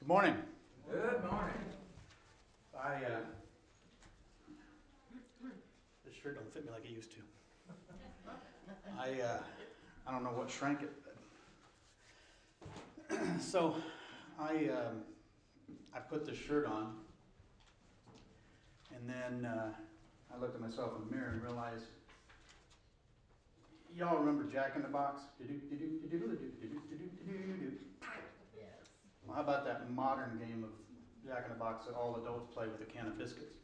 Good morning. Good morning. I, uh, this shirt don't fit me like it used to. I, uh, I don't know what shrank it. so, I, um, I put this shirt on, and then uh, I looked at myself in the mirror and realized. Y'all remember Jack in the Box? Well, how about that modern game of Jack in the Box that all adults play with a can of biscuits?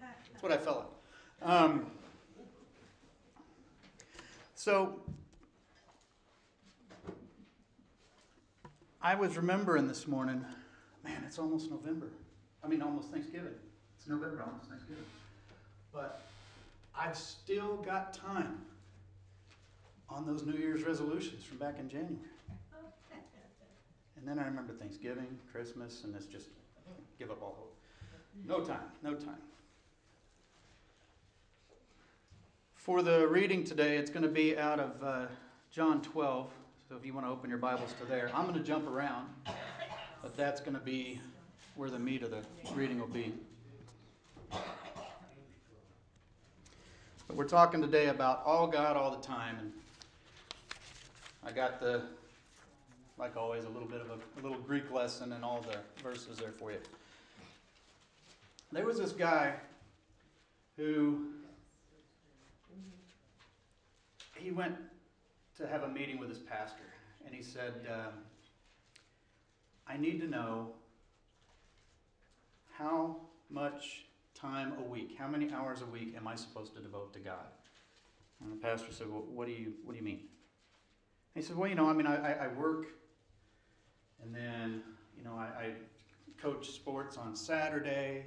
That's what I felt like. Um, so, I was remembering this morning, man, it's almost November. I mean, almost Thanksgiving. It's November, almost Thanksgiving. But I've still got time on those New Year's resolutions from back in January. And then I remember Thanksgiving, Christmas, and it's just give up all hope. No time, no time. For the reading today, it's going to be out of uh, John 12. So if you want to open your Bibles to there, I'm going to jump around, but that's going to be where the meat of the reading will be. But we're talking today about all God all the time, and I got the, like always, a little bit of a, a little Greek lesson and all the verses there for you. There was this guy who he went to have a meeting with his pastor, and he said, um, "I need to know how much time a week, how many hours a week am I supposed to devote to God?" And the pastor said, "Well, what do you what do you mean?" He said, "Well, you know, I mean, I, I work, and then you know, I, I coach sports on Saturday."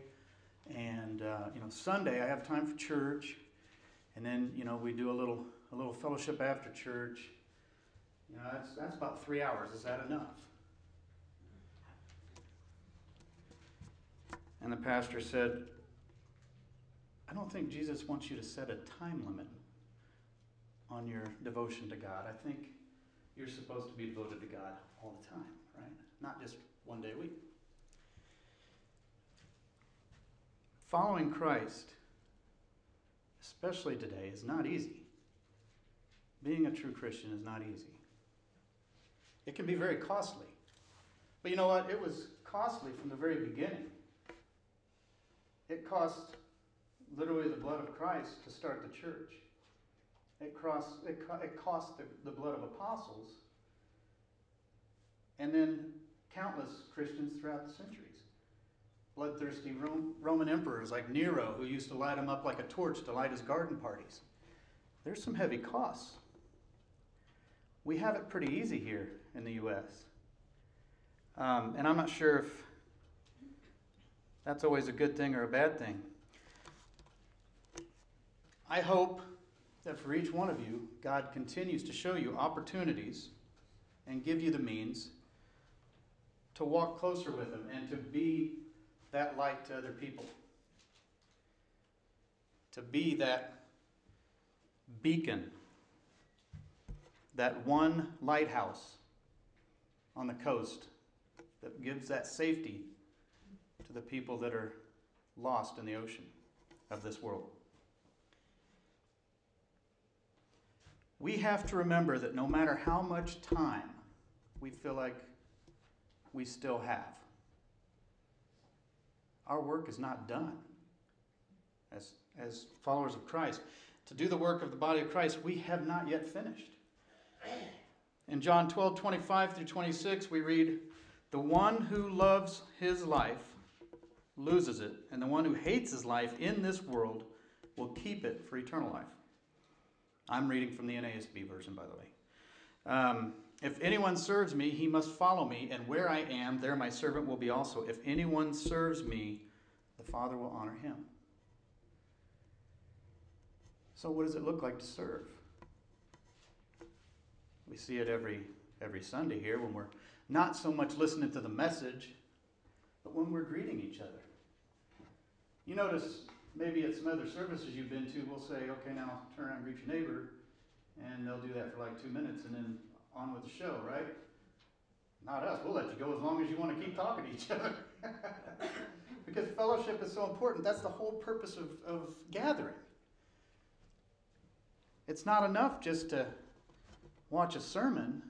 and uh, you know Sunday I have time for church, and then you know we do a little a little fellowship after church. You know that's that's about three hours. Is that enough? And the pastor said, I don't think Jesus wants you to set a time limit on your devotion to God. I think you're supposed to be devoted to God all the time? Not just one day a week. Following Christ, especially today, is not easy. Being a true Christian is not easy. It can be very costly. But you know what? It was costly from the very beginning. It cost literally the blood of Christ to start the church. It, cost, it, cost the, the blood of apostles and then countless Christians throughout the centuries bloodthirsty Roman emperors like Nero, who used to light him up like a torch to light his garden parties. There's some heavy costs. We have it pretty easy here in the U.S. Um, and I'm not sure if that's always a good thing or a bad thing. I hope that for each one of you, God continues to show you opportunities and give you the means to walk closer with Him and to be that light to other people. To be that beacon, that one lighthouse on the coast that gives that safety to the people that are lost in the ocean of this world. We have to remember that no matter how much time we feel like we still have, our work is not done as, as followers of Christ. To do the work of the body of Christ, we have not yet finished. In John 12, 25 through 26, we read, The one who loves his life loses it, and the one who hates his life in this world will keep it for eternal life. I'm reading from the NASB version, by the way. Um, if anyone serves me, he must follow me, and where I am, there my servant will be also. If anyone serves me, the Father will honor him. So, what does it look like to serve? We see it every every Sunday here when we're not so much listening to the message, but when we're greeting each other. You notice maybe at some other services you've been to, we'll say, okay, now turn around and greet your neighbor, and they'll do that for like two minutes, and then on with the show, right? Not us. We'll let you go as long as you want to keep talking to each other. because fellowship is so important. That's the whole purpose of, of gathering. It's not enough just to watch a sermon,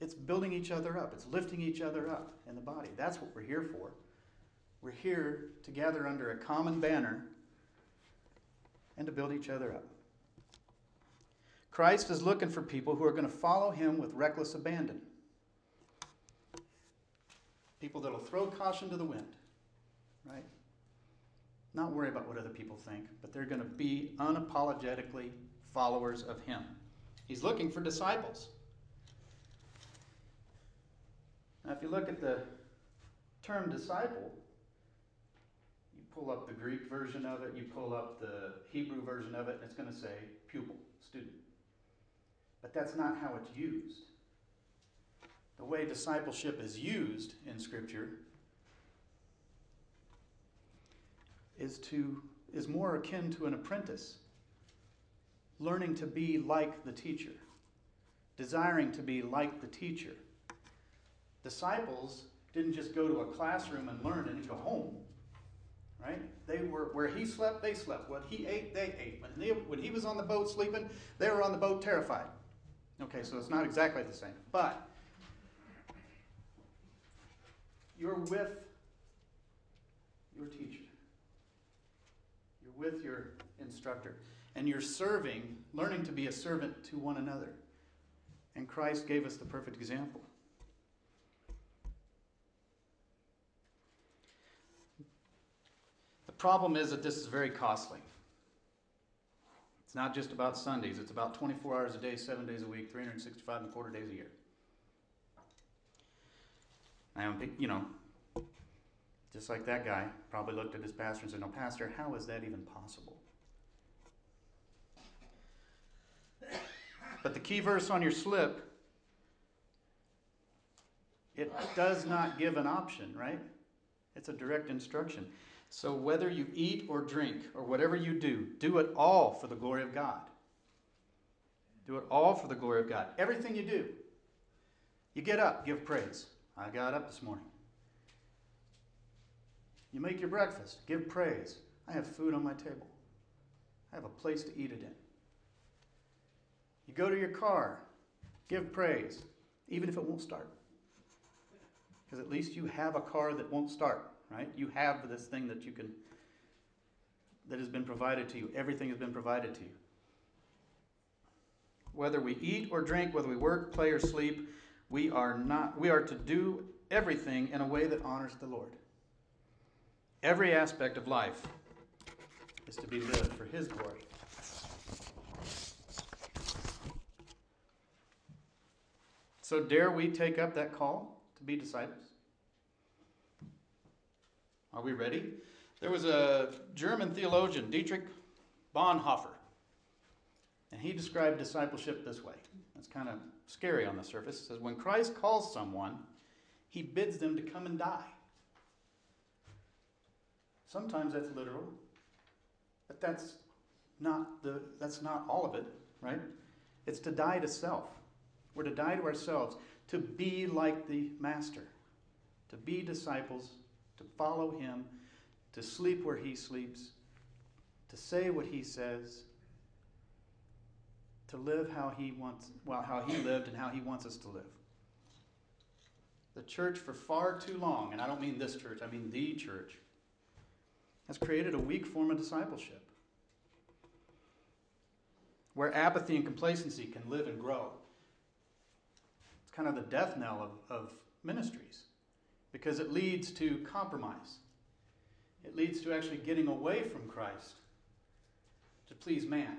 it's building each other up, it's lifting each other up in the body. That's what we're here for. We're here to gather under a common banner and to build each other up. Christ is looking for people who are going to follow him with reckless abandon. People that'll throw caution to the wind, right? Not worry about what other people think, but they're going to be unapologetically followers of him. He's looking for disciples. Now, if you look at the term disciple, you pull up the Greek version of it, you pull up the Hebrew version of it, and it's going to say pupil, student. But that's not how it's used. The way discipleship is used in Scripture is to is more akin to an apprentice learning to be like the teacher, desiring to be like the teacher. Disciples didn't just go to a classroom and learn and go home, right? They were where he slept, they slept. What he ate, they ate. When, they, when he was on the boat sleeping, they were on the boat terrified. Okay, so it's not exactly the same, but you're with your teacher. You're with your instructor and you're serving, learning to be a servant to one another. And Christ gave us the perfect example. The problem is that this is very costly. It's not just about Sundays, it's about 24 hours a day, seven days a week, 365 and a quarter days a year. Now, you know, just like that guy probably looked at his pastor and said, No, Pastor, how is that even possible? But the key verse on your slip, it does not give an option, right? It's a direct instruction. So whether you eat or drink or whatever you do, do it all for the glory of God. Do it all for the glory of God. Everything you do. You get up, give praise. I got up this morning. You make your breakfast, give praise. I have food on my table. I have a place to eat it in. You go to your car, give praise, even if it won't start. Because at least you have a car that won't start, right? You have this thing that you can, that has been provided to you. Everything has been provided to you. Whether we eat or drink, whether we work, play, or sleep, we are not we are to do everything in a way that honors the Lord. Every aspect of life is to be lived for his glory. So, dare we take up that call to be disciples? Are we ready? There was a German theologian, Dietrich Bonhoeffer, and he described discipleship this way. It's kind of scary on the surface. It says, When Christ calls someone, he bids them to come and die. Sometimes that's literal, but that's not, the, that's not all of it, right? It's to die to self. We're to die to ourselves, to be like the Master, to be disciples, to follow Him, to sleep where He sleeps, to say what He says, to live how He wants, well, how He lived and how He wants us to live. The church, for far too long, and I don't mean this church, I mean the church, has created a weak form of discipleship where apathy and complacency can live and grow It's kind of the death knell of, of ministries because it leads to compromise. It leads to actually getting away from Christ to please man.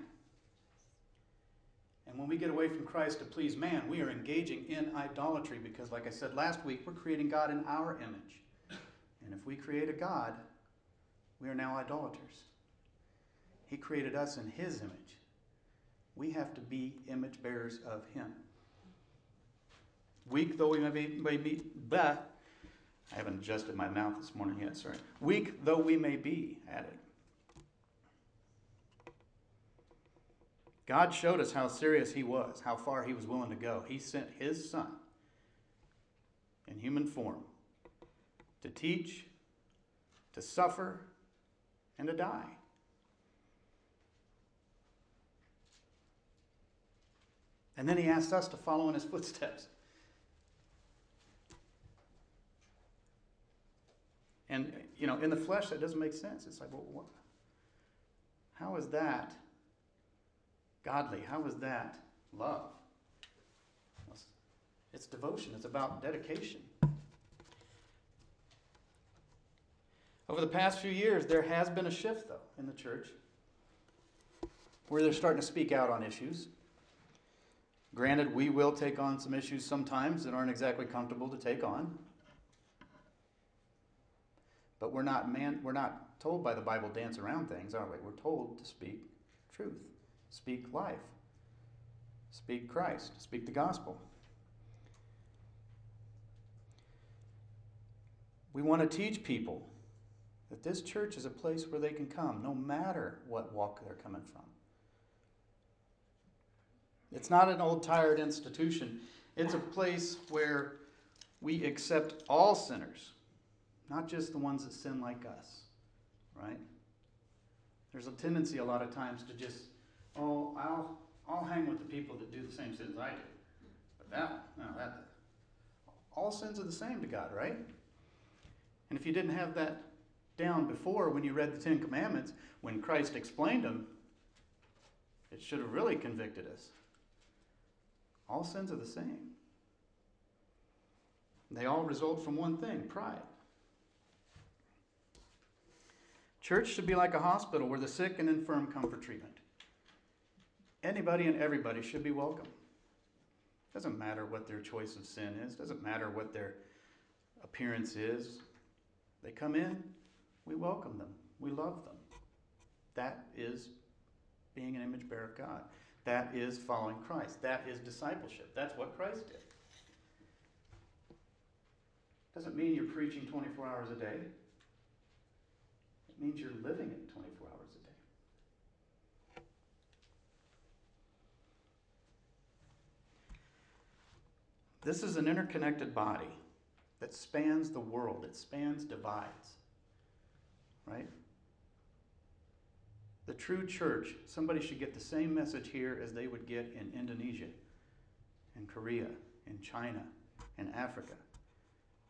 And when we get away from Christ to please man, we are engaging in idolatry because, like I said last week, we're creating God in our image. And if we create a God, we are now idolaters. He created us in His image. We have to be image bearers of Him. Weak though we may be, may be I haven't adjusted my mouth this morning yet, sorry. Weak though we may be at it. God showed us how serious He was, how far He was willing to go. He sent His Son in human form to teach, to suffer, and to die. And then he asked us to follow in his footsteps. And, you know, in the flesh, that doesn't make sense. It's like, well, what? How is that godly? How is that love? It's devotion, it's about dedication. Over the past few years, there has been a shift, though, in the church where they're starting to speak out on issues. Granted, we will take on some issues sometimes that aren't exactly comfortable to take on. But we're not man we're not told by the Bible dance around things, are we? We're told to speak truth, speak life, speak Christ, speak the gospel. We want to teach people that this church is a place where they can come no matter what walk they're coming from. It's not an old tired institution. It's a place where we accept all sinners, not just the ones that sin like us, right? There's a tendency a lot of times to just, oh, I'll, I'll hang with the people that do the same sins I do. But that, no, that, all sins are the same to God, right? And if you didn't have that down before when you read the Ten Commandments, when Christ explained them, it should have really convicted us. All sins are the same. They all result from one thing pride. Church should be like a hospital where the sick and infirm come for treatment. Anybody and everybody should be welcome. Doesn't matter what their choice of sin is, doesn't matter what their appearance is. They come in, we welcome them, we love them. That is being an image bearer of God. That is following Christ. That is discipleship. That's what Christ did. Doesn't mean you're preaching 24 hours a day. It means you're living it 24 hours a day. This is an interconnected body that spans the world, it spans divides. Right? The true church, somebody should get the same message here as they would get in Indonesia, in Korea, in China, in Africa.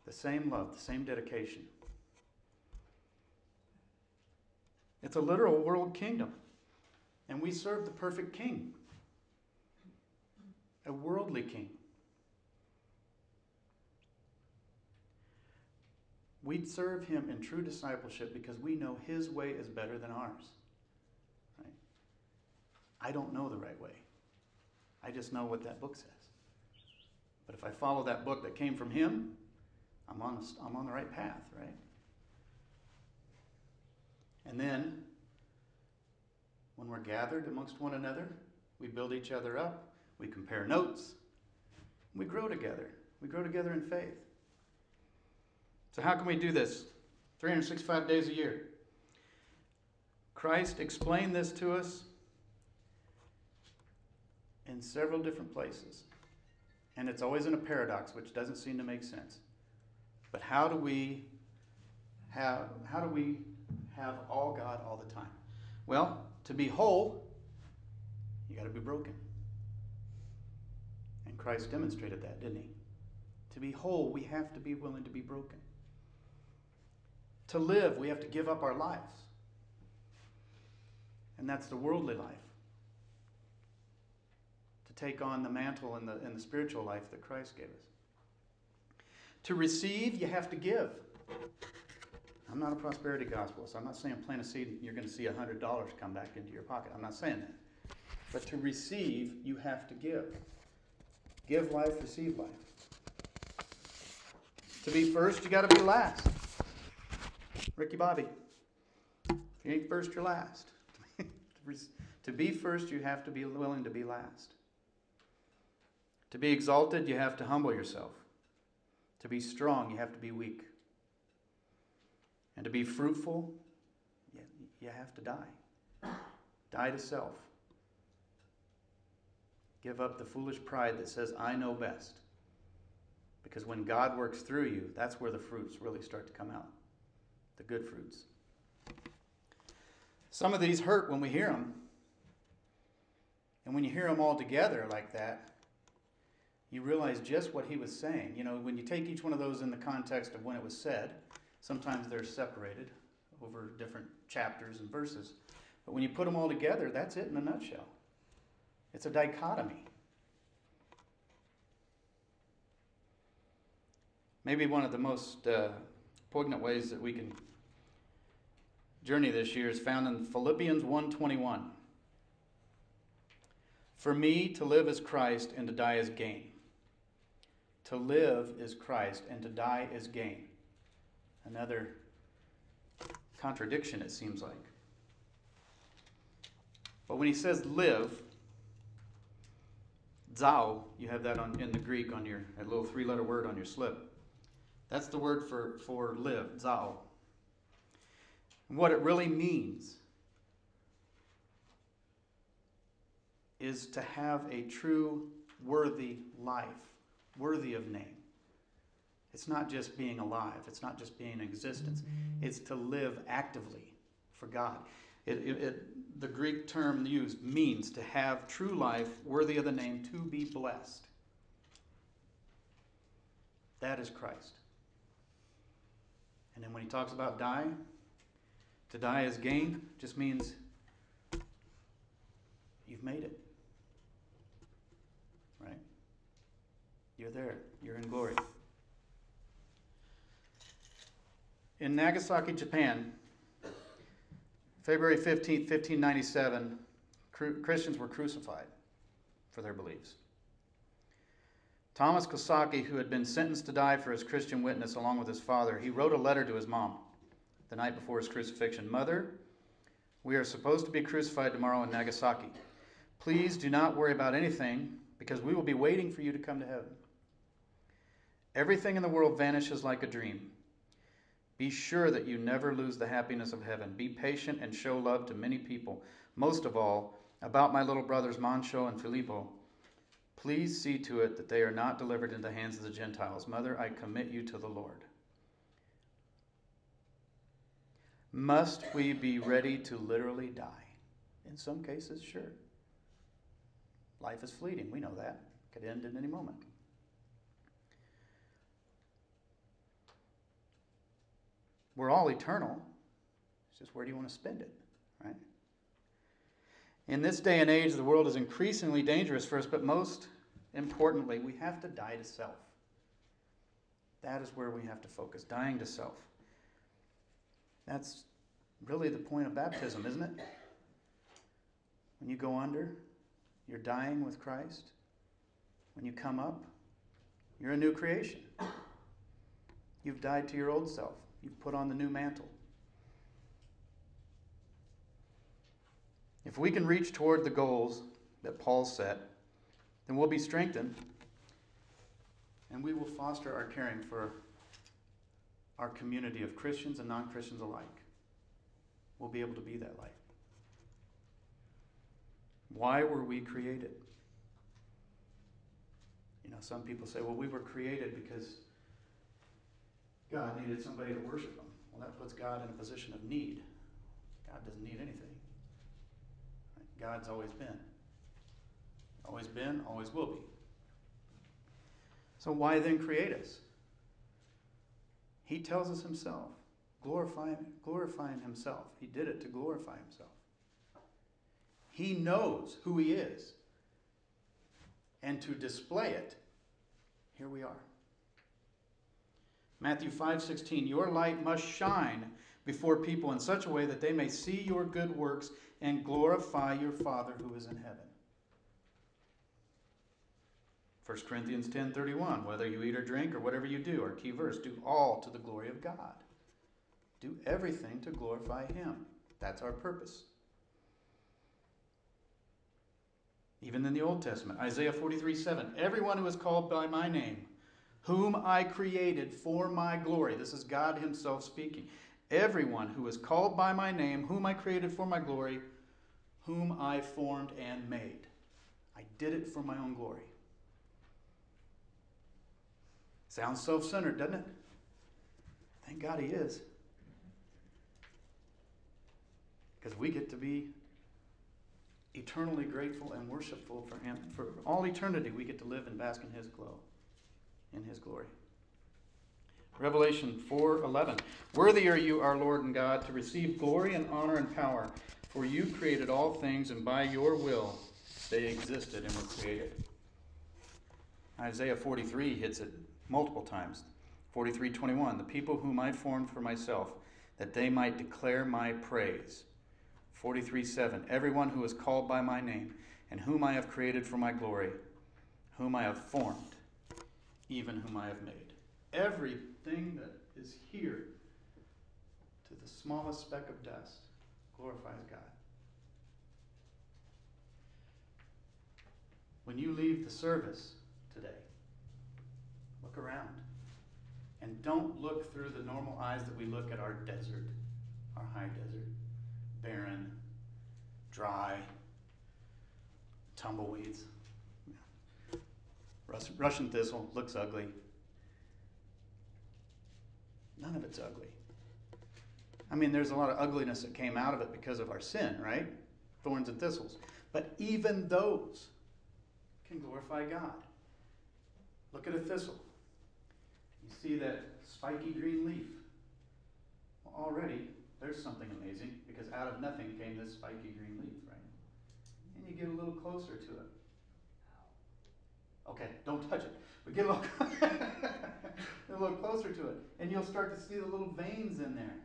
The same love, the same dedication. It's a literal world kingdom. And we serve the perfect king, a worldly king. We serve him in true discipleship because we know his way is better than ours. Right? I don't know the right way. I just know what that book says. But if I follow that book that came from him, I'm on, I'm on the right path, right? And then, when we're gathered amongst one another, we build each other up, we compare notes, we grow together. We grow together in faith. So, how can we do this? 365 days a year. Christ explained this to us in several different places. And it's always in a paradox, which doesn't seem to make sense. But how do we have how do we have all God all the time? Well, to be whole, you got to be broken. And Christ demonstrated that, didn't he? To be whole, we have to be willing to be broken. To live, we have to give up our lives. And that's the worldly life. To take on the mantle and the, and the spiritual life that Christ gave us. To receive, you have to give. I'm not a prosperity gospel, so I'm not saying plant a seed and you're going to see $100 come back into your pocket. I'm not saying that. But to receive, you have to give. Give life, receive life. To be first, you got to be last. Ricky Bobby. If you ain't first, you're last. to be first, you have to be willing to be last. To be exalted, you have to humble yourself. To be strong, you have to be weak. And to be fruitful, you have to die. Die to self. Give up the foolish pride that says, I know best. Because when God works through you, that's where the fruits really start to come out the good fruits. Some of these hurt when we hear them. And when you hear them all together like that, you realize just what he was saying. You know, when you take each one of those in the context of when it was said, sometimes they're separated over different chapters and verses. But when you put them all together, that's it in a nutshell. It's a dichotomy. Maybe one of the most uh, poignant ways that we can journey this year is found in Philippians 1:21. For me to live is Christ and to die is gain. To live is Christ and to die is gain. Another contradiction it seems like. But when he says live, zao, you have that on, in the Greek on your a little three-letter word on your slip. That's the word for, for live, zao. And what it really means is to have a true, worthy life, worthy of name. It's not just being alive, it's not just being in existence, it's to live actively for God. It, it, it, the Greek term used means to have true life worthy of the name, to be blessed. That is Christ. And then when he talks about die, to die is gain, just means you've made it. Right? You're there, you're in glory. In Nagasaki, Japan, February 15, 1597, Christians were crucified for their beliefs. Thomas Kozaki, who had been sentenced to die for his Christian witness along with his father, he wrote a letter to his mom the night before his crucifixion Mother, we are supposed to be crucified tomorrow in Nagasaki. Please do not worry about anything because we will be waiting for you to come to heaven. Everything in the world vanishes like a dream. Be sure that you never lose the happiness of heaven. Be patient and show love to many people. Most of all, about my little brothers Mancio and Filippo. Please see to it that they are not delivered into the hands of the Gentiles. Mother, I commit you to the Lord. Must we be ready to literally die? In some cases, sure. Life is fleeting. We know that. Could end at any moment. We're all eternal. It's just where do you want to spend it, right? In this day and age, the world is increasingly dangerous for us, but most importantly, we have to die to self. That is where we have to focus dying to self. That's really the point of baptism, isn't it? When you go under, you're dying with Christ. When you come up, you're a new creation. You've died to your old self, you've put on the new mantle. If we can reach toward the goals that Paul set, then we'll be strengthened and we will foster our caring for our community of Christians and non Christians alike. We'll be able to be that light. Why were we created? You know, some people say, well, we were created because God needed somebody to worship Him. Well, that puts God in a position of need. God doesn't need anything. God's always been. Always been, always will be. So why then create us? He tells us himself, glorifying, glorifying himself. He did it to glorify himself. He knows who he is. And to display it, here we are. Matthew 5:16 Your light must shine before people in such a way that they may see your good works and glorify your Father who is in heaven. 1 Corinthians 10:31 Whether you eat or drink or whatever you do, our key verse, do all to the glory of God. Do everything to glorify him. That's our purpose. Even in the Old Testament, Isaiah 43 7, everyone who is called by my name, whom I created for my glory. This is God Himself speaking. Everyone who is called by my name, whom I created for my glory, whom I formed and made. I did it for my own glory. Sounds self centered, doesn't it? Thank God He is. Because we get to be eternally grateful and worshipful for Him. For all eternity, we get to live and bask in His glow, in His glory. Revelation 4:11 Worthy are you our Lord and God to receive glory and honor and power for you created all things and by your will they existed and were created. Isaiah 43 hits it multiple times. 43:21 The people whom I formed for myself that they might declare my praise. 43:7 Everyone who is called by my name and whom I have created for my glory whom I have formed even whom I have made. Everything that is here to the smallest speck of dust glorifies God. When you leave the service today, look around. And don't look through the normal eyes that we look at our desert, our high desert, barren, dry, tumbleweeds. Russian thistle looks ugly. None of it's ugly. I mean, there's a lot of ugliness that came out of it because of our sin, right? Thorns and thistles. But even those can glorify God. Look at a thistle. You see that spiky green leaf. Well, already, there's something amazing because out of nothing came this spiky green leaf, right? And you get a little closer to it. Okay, don't touch it. But get a little, a little closer to it. And you'll start to see the little veins in there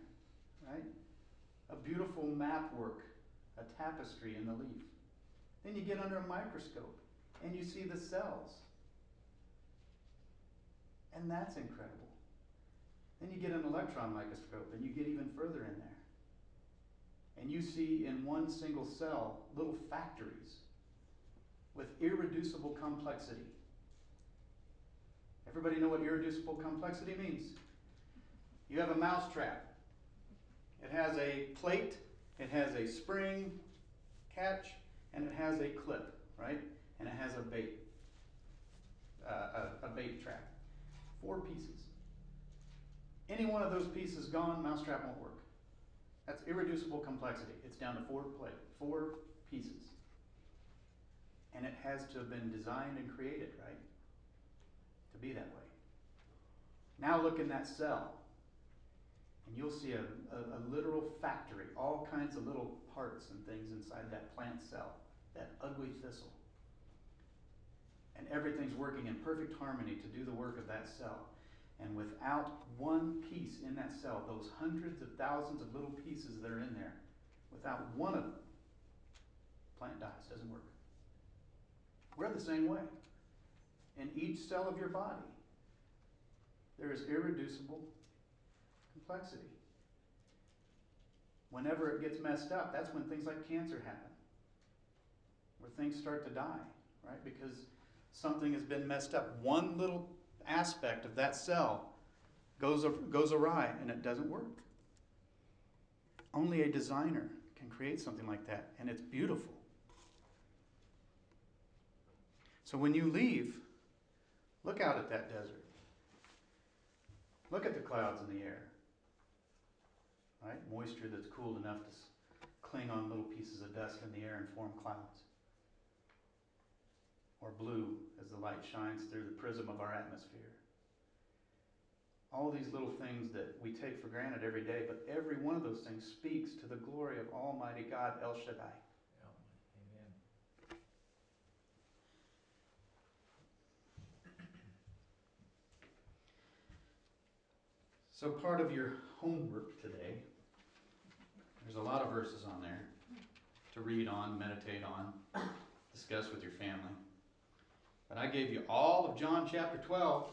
right? A beautiful map work, a tapestry in the leaf. Then you get under a microscope and you see the cells. And that's incredible. Then you get an electron microscope and you get even further in there. And you see in one single cell little factories with irreducible complexity. Everybody know what irreducible complexity means? You have a mousetrap. It has a plate, it has a spring catch, and it has a clip, right? And it has a bait, uh, a, a bait trap. Four pieces. Any one of those pieces gone, mousetrap won't work. That's irreducible complexity. It's down to four plate, four pieces. And it has to have been designed and created, right? To be that way. Now look in that cell and you'll see a, a, a, literal factory, all kinds of little parts and things inside that plant cell, that ugly thistle. And everything's working in perfect harmony to do the work of that cell. And without one piece in that cell, those hundreds of thousands of little pieces that are in there, without one of them, plant dies, doesn't work. We're the same way. In each cell of your body, there is irreducible complexity. Whenever it gets messed up, that's when things like cancer happen, where things start to die, right? Because something has been messed up. One little aspect of that cell goes, goes awry and it doesn't work. Only a designer can create something like that, and it's beautiful. So when you leave, look out at that desert. Look at the clouds in the air right? Moisture that's cooled enough to cling on little pieces of dust in the air and form clouds. Or blue as the light shines through the prism of our atmosphere. All these little things that we take for granted every day, but every one of those things speaks to the glory of Almighty God, El Shaddai. So, part of your homework today there's a lot of verses on there to read on, meditate on, discuss with your family. But I gave you all of John chapter 12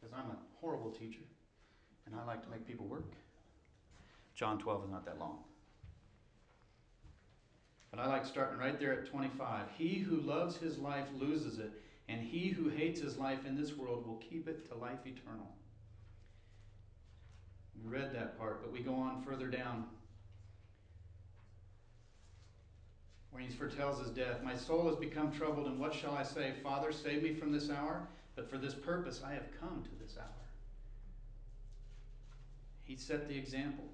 because I'm a horrible teacher and I like to make people work. John 12 is not that long. But I like starting right there at 25. He who loves his life loses it, and he who hates his life in this world will keep it to life eternal. We read that part, but we go on further down where he foretells his death. My soul has become troubled, and what shall I say? Father, save me from this hour. But for this purpose I have come to this hour. He set the example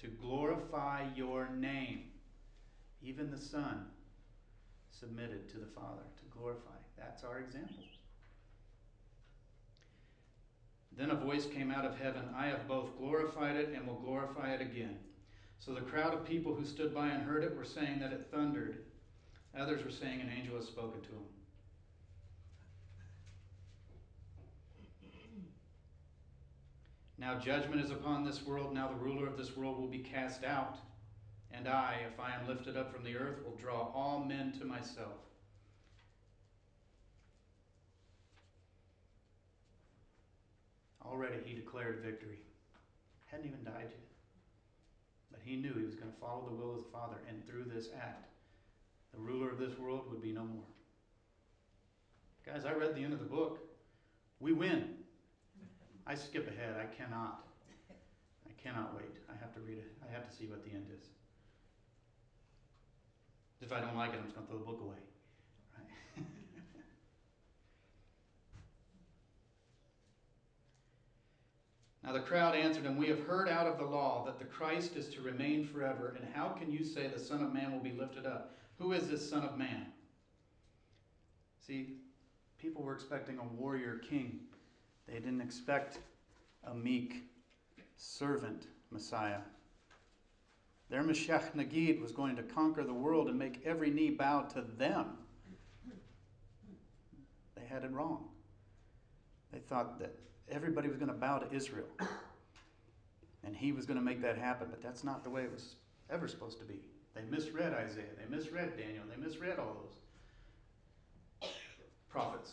to glorify your name. Even the Son submitted to the Father to glorify. That's our example. Then a voice came out of heaven I have both glorified it and will glorify it again. So the crowd of people who stood by and heard it were saying that it thundered. Others were saying an angel has spoken to him. Now judgment is upon this world. Now the ruler of this world will be cast out. And I, if I am lifted up from the earth, will draw all men to myself. Already he declared victory. Hadn't even died yet. But he knew he was going to follow the will of the Father, and through this act, the ruler of this world would be no more. Guys, I read the end of the book. We win. I skip ahead. I cannot. I cannot wait. I have to read it. I have to see what the end is. If I don't like it, I'm just going to throw the book away. Right? Now the crowd answered him, We have heard out of the law that the Christ is to remain forever, and how can you say the Son of Man will be lifted up? Who is this Son of Man? See, people were expecting a warrior king. They didn't expect a meek servant Messiah. Their Mashiach Nagid was going to conquer the world and make every knee bow to them. They had it wrong. They thought that everybody was going to bow to Israel. And he was going to make that happen, but that's not the way it was ever supposed to be. They misread Isaiah, they misread Daniel, they misread all those prophets.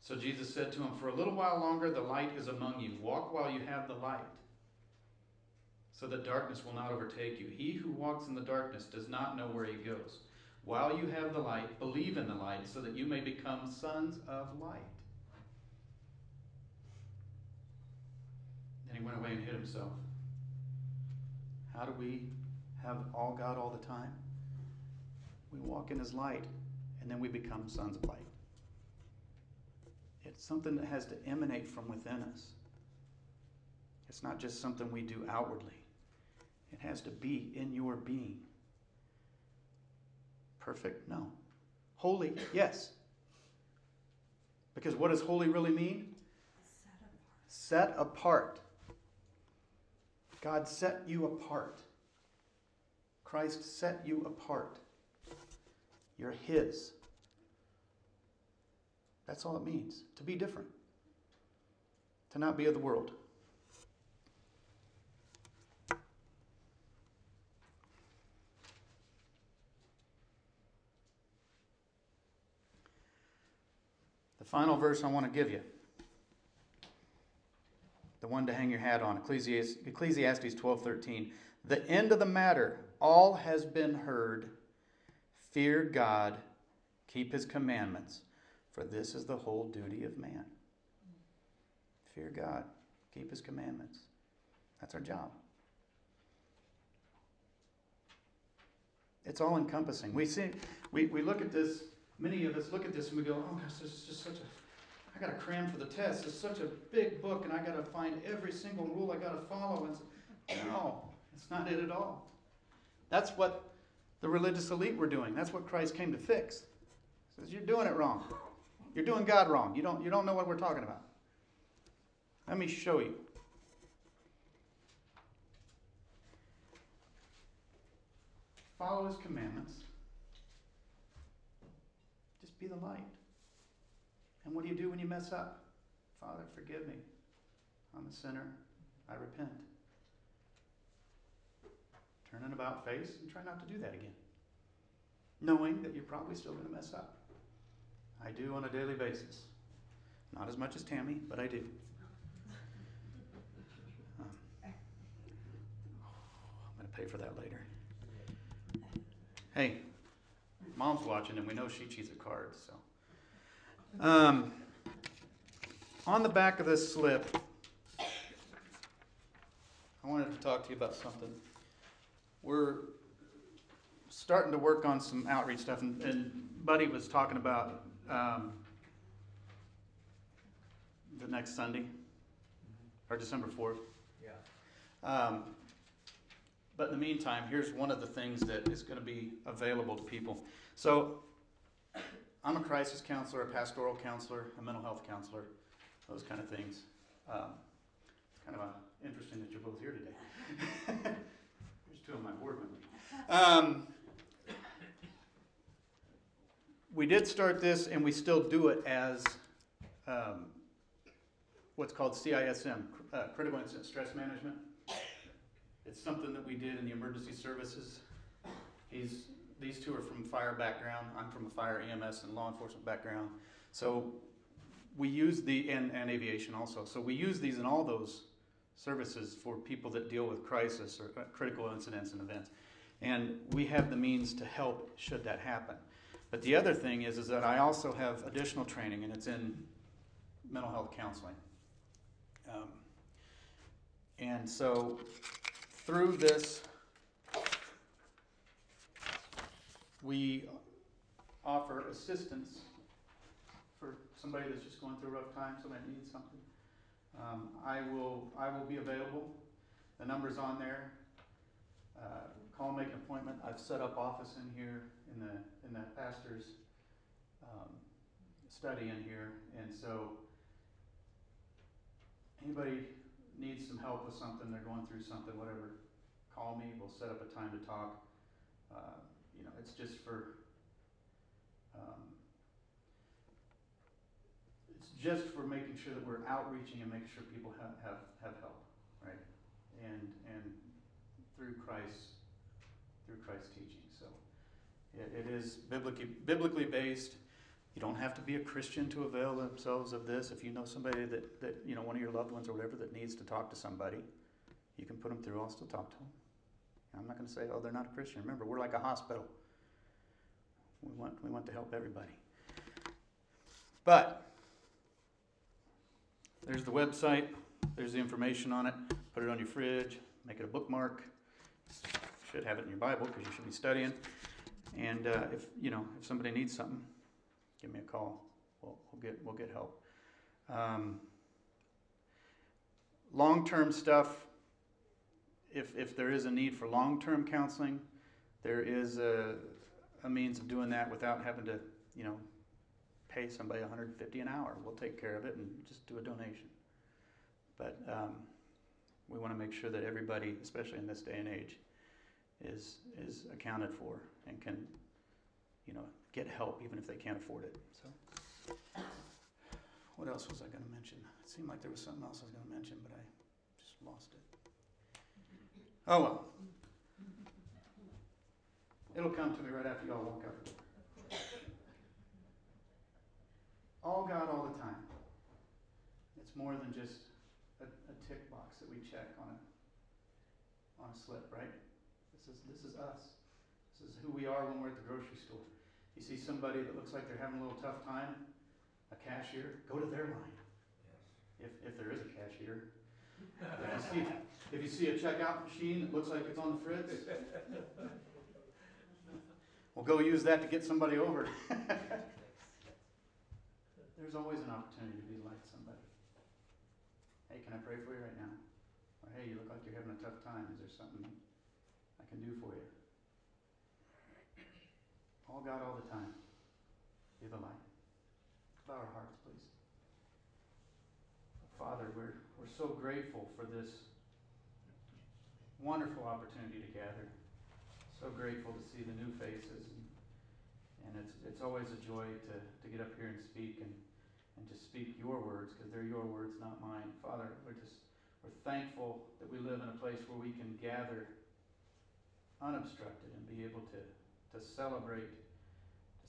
So Jesus said to him, For a little while longer the light is among you. Walk while you have the light, so that darkness will not overtake you. He who walks in the darkness does not know where he goes. While you have the light, believe in the light, so that you may become sons of light. Then he went away and hid himself. How do we have all God all the time? We walk in his light, and then we become sons of light. It's something that has to emanate from within us. It's not just something we do outwardly, it has to be in your being. Perfect? No. Holy? Yes. Because what does holy really mean? Set apart. Set apart. God set you apart. Christ set you apart. You're His. That's all it means to be different, to not be of the world. Final verse I want to give you, the one to hang your hat on, Ecclesiastes, Ecclesiastes 12:13. The end of the matter, all has been heard. Fear God, keep his commandments for this is the whole duty of man. Fear God, keep his commandments. That's our job. It's all encompassing. We see we, we look at this, many of us look at this and we go, oh gosh, this is just such a I gotta cram for the test. It's such a big book and I gotta find every single rule I gotta follow. And no, it's not it at all. That's what the religious elite were doing. That's what Christ came to fix. He says, You're doing it wrong. You're doing God wrong. You don't, you don't know what we're talking about. Let me show you. Follow his commandments. Be the light. And what do you do when you mess up? Father, forgive me. I'm a sinner. I repent. Turn an about face and try not to do that again. Knowing that you're probably still going to mess up. I do on a daily basis. Not as much as Tammy, but I do. Um, I'm going to pay for that later. Hey, mom's watching, and we know she cheats at cards. So, um, on the back of this slip, I wanted to talk to you about something. We're starting to work on some outreach stuff, and, and Buddy was talking about um, the next Sunday or December fourth. Yeah. Um, but in the meantime, here's one of the things that is going to be available to people. So, I'm a crisis counselor, a pastoral counselor, a mental health counselor, those kind of things. Um, it's kind of uh, interesting that you're both here today. There's two of my board members. Um, we did start this, and we still do it as um, what's called CISM, uh, Critical Incident Stress Management. It's something that we did in the emergency services. He's, these two are from fire background. I'm from a fire EMS and law enforcement background. So we use the, and, and aviation also. So we use these in all those services for people that deal with crisis or uh, critical incidents and events. And we have the means to help should that happen. But the other thing is, is that I also have additional training, and it's in mental health counseling. Um, and so through this, we offer assistance for somebody that's just going through a rough time, somebody needs something. Um, I will, I will be available. The number's on there. Uh, call, make an appointment. I've set up office in here in the, in the pastor's, um, study in here. And so anybody needs some help with something, they're going through something, whatever, call me. We'll set up a time to talk. Uh, you know, it's just for, um, it's just for making sure that we're outreaching and making sure people have, have, have help, right? And, and through Christ, through Christ's teaching. So it, it is biblically, biblically based. You don't have to be a Christian to avail themselves of this. If you know somebody that, that, you know, one of your loved ones or whatever that needs to talk to somebody, you can put them through. I'll still talk to them. I'm not going to say, oh, they're not a Christian. Remember, we're like a hospital. We want, we want to help everybody. But there's the website, there's the information on it. Put it on your fridge, make it a bookmark. Should have it in your Bible because you should be studying. And uh, if you know if somebody needs something, give me a call. We'll, we'll get we'll get help. Um, long-term stuff. If if there is a need for long-term counseling, there is a, a means of doing that without having to you know pay somebody 150 an hour. We'll take care of it and just do a donation. But um, we want to make sure that everybody, especially in this day and age, is is accounted for and can, you know, get help even if they can't afford it. So, what else was I going to mention? It seemed like there was something else I was going to mention, but I just lost it. Oh well. It'll come to me right after y'all walk out. All God, all the time. It's more than just a, a tick box that we check on a on a slip, right? This is this is us. This is who we are when we're at the grocery store. You see somebody that looks like they're having a little tough time, a cashier, go to their line. Yes. If, if there is a cashier. If you see, if you see a checkout machine that looks like it's on the fritz, well, go use that to get somebody over. There's always an opportunity to be like somebody. Hey, can I pray for you right now? Or hey, you look like you're having a tough time. Is there something I can do for you? All God, all the time. Be the light. Bow our hearts, please. Father, we're, we're so grateful for this wonderful opportunity to gather. So grateful to see the new faces. And, and it's, it's always a joy to, to get up here and speak and, and to speak your words because they're your words, not mine. Father, we're just we're thankful that we live in a place where we can gather unobstructed and be able to, to celebrate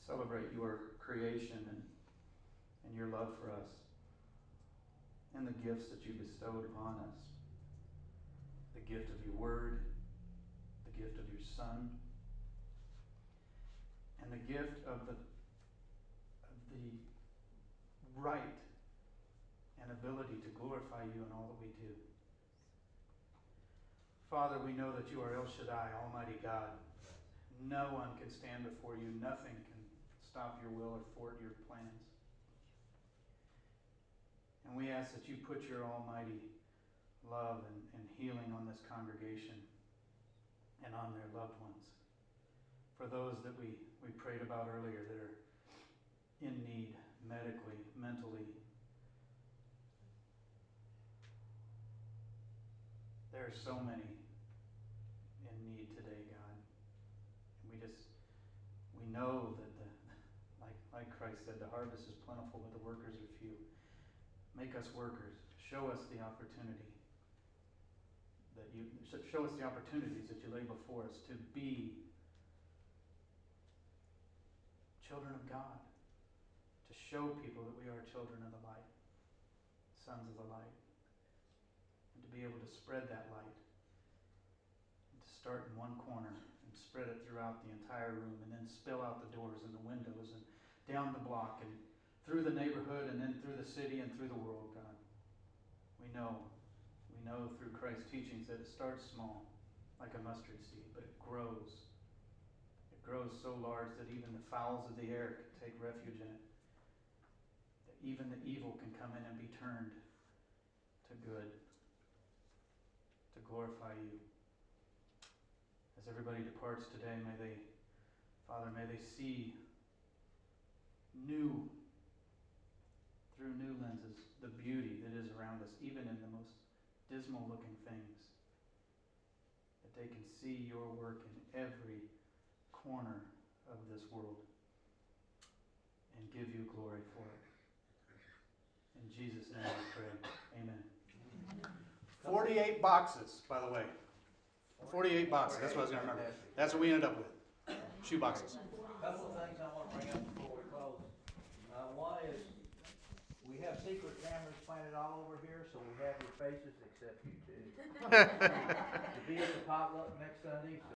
celebrate your creation and, and your love for us and the gifts that you bestowed upon us. The gift of your word, the gift of your son, and the gift of the of the right and ability to glorify you in all that we do. Father, we know that you are El Shaddai, Almighty God. No one can stand before you. Nothing can stop your will or thwart your plans. And we ask that you put your almighty love and, and healing on this congregation and on their loved ones. For those that we, we prayed about earlier that are in need medically, mentally. There are so many in need today, God. And we just, we know that like, Christ said, the harvest is plentiful, but the workers are few. Make us workers. Show us the opportunity that you, show us the opportunities that you lay before us to be children of God, to show people that we are children of the light, sons of the light, and to be able to spread that light, to start in one corner and spread it throughout the entire room, and then spill out the doors and the windows and down the block and through the neighborhood and then through the city and through the world, God. We know, we know through Christ's teachings that it starts small, like a mustard seed, but it grows it grows so large that even the fowls of the air can take refuge in it. That even the evil can come in and be turned to good, to glorify you. As everybody departs today, may they, Father, may they see new, through new lenses, the beauty that is around us, even in the most dismal looking things. That they can see your work in every corner of this world and give you glory for it. In Jesus' name we pray. Amen. 48 boxes, by the way. 48 boxes. That's what I was going to remember. That's what we ended up with. Shoe boxes. Couple of things I want to bring up before we close. Uh, one is, we have secret cameras planted all over here, so we have your faces except you two. To be at the potluck next Sunday, so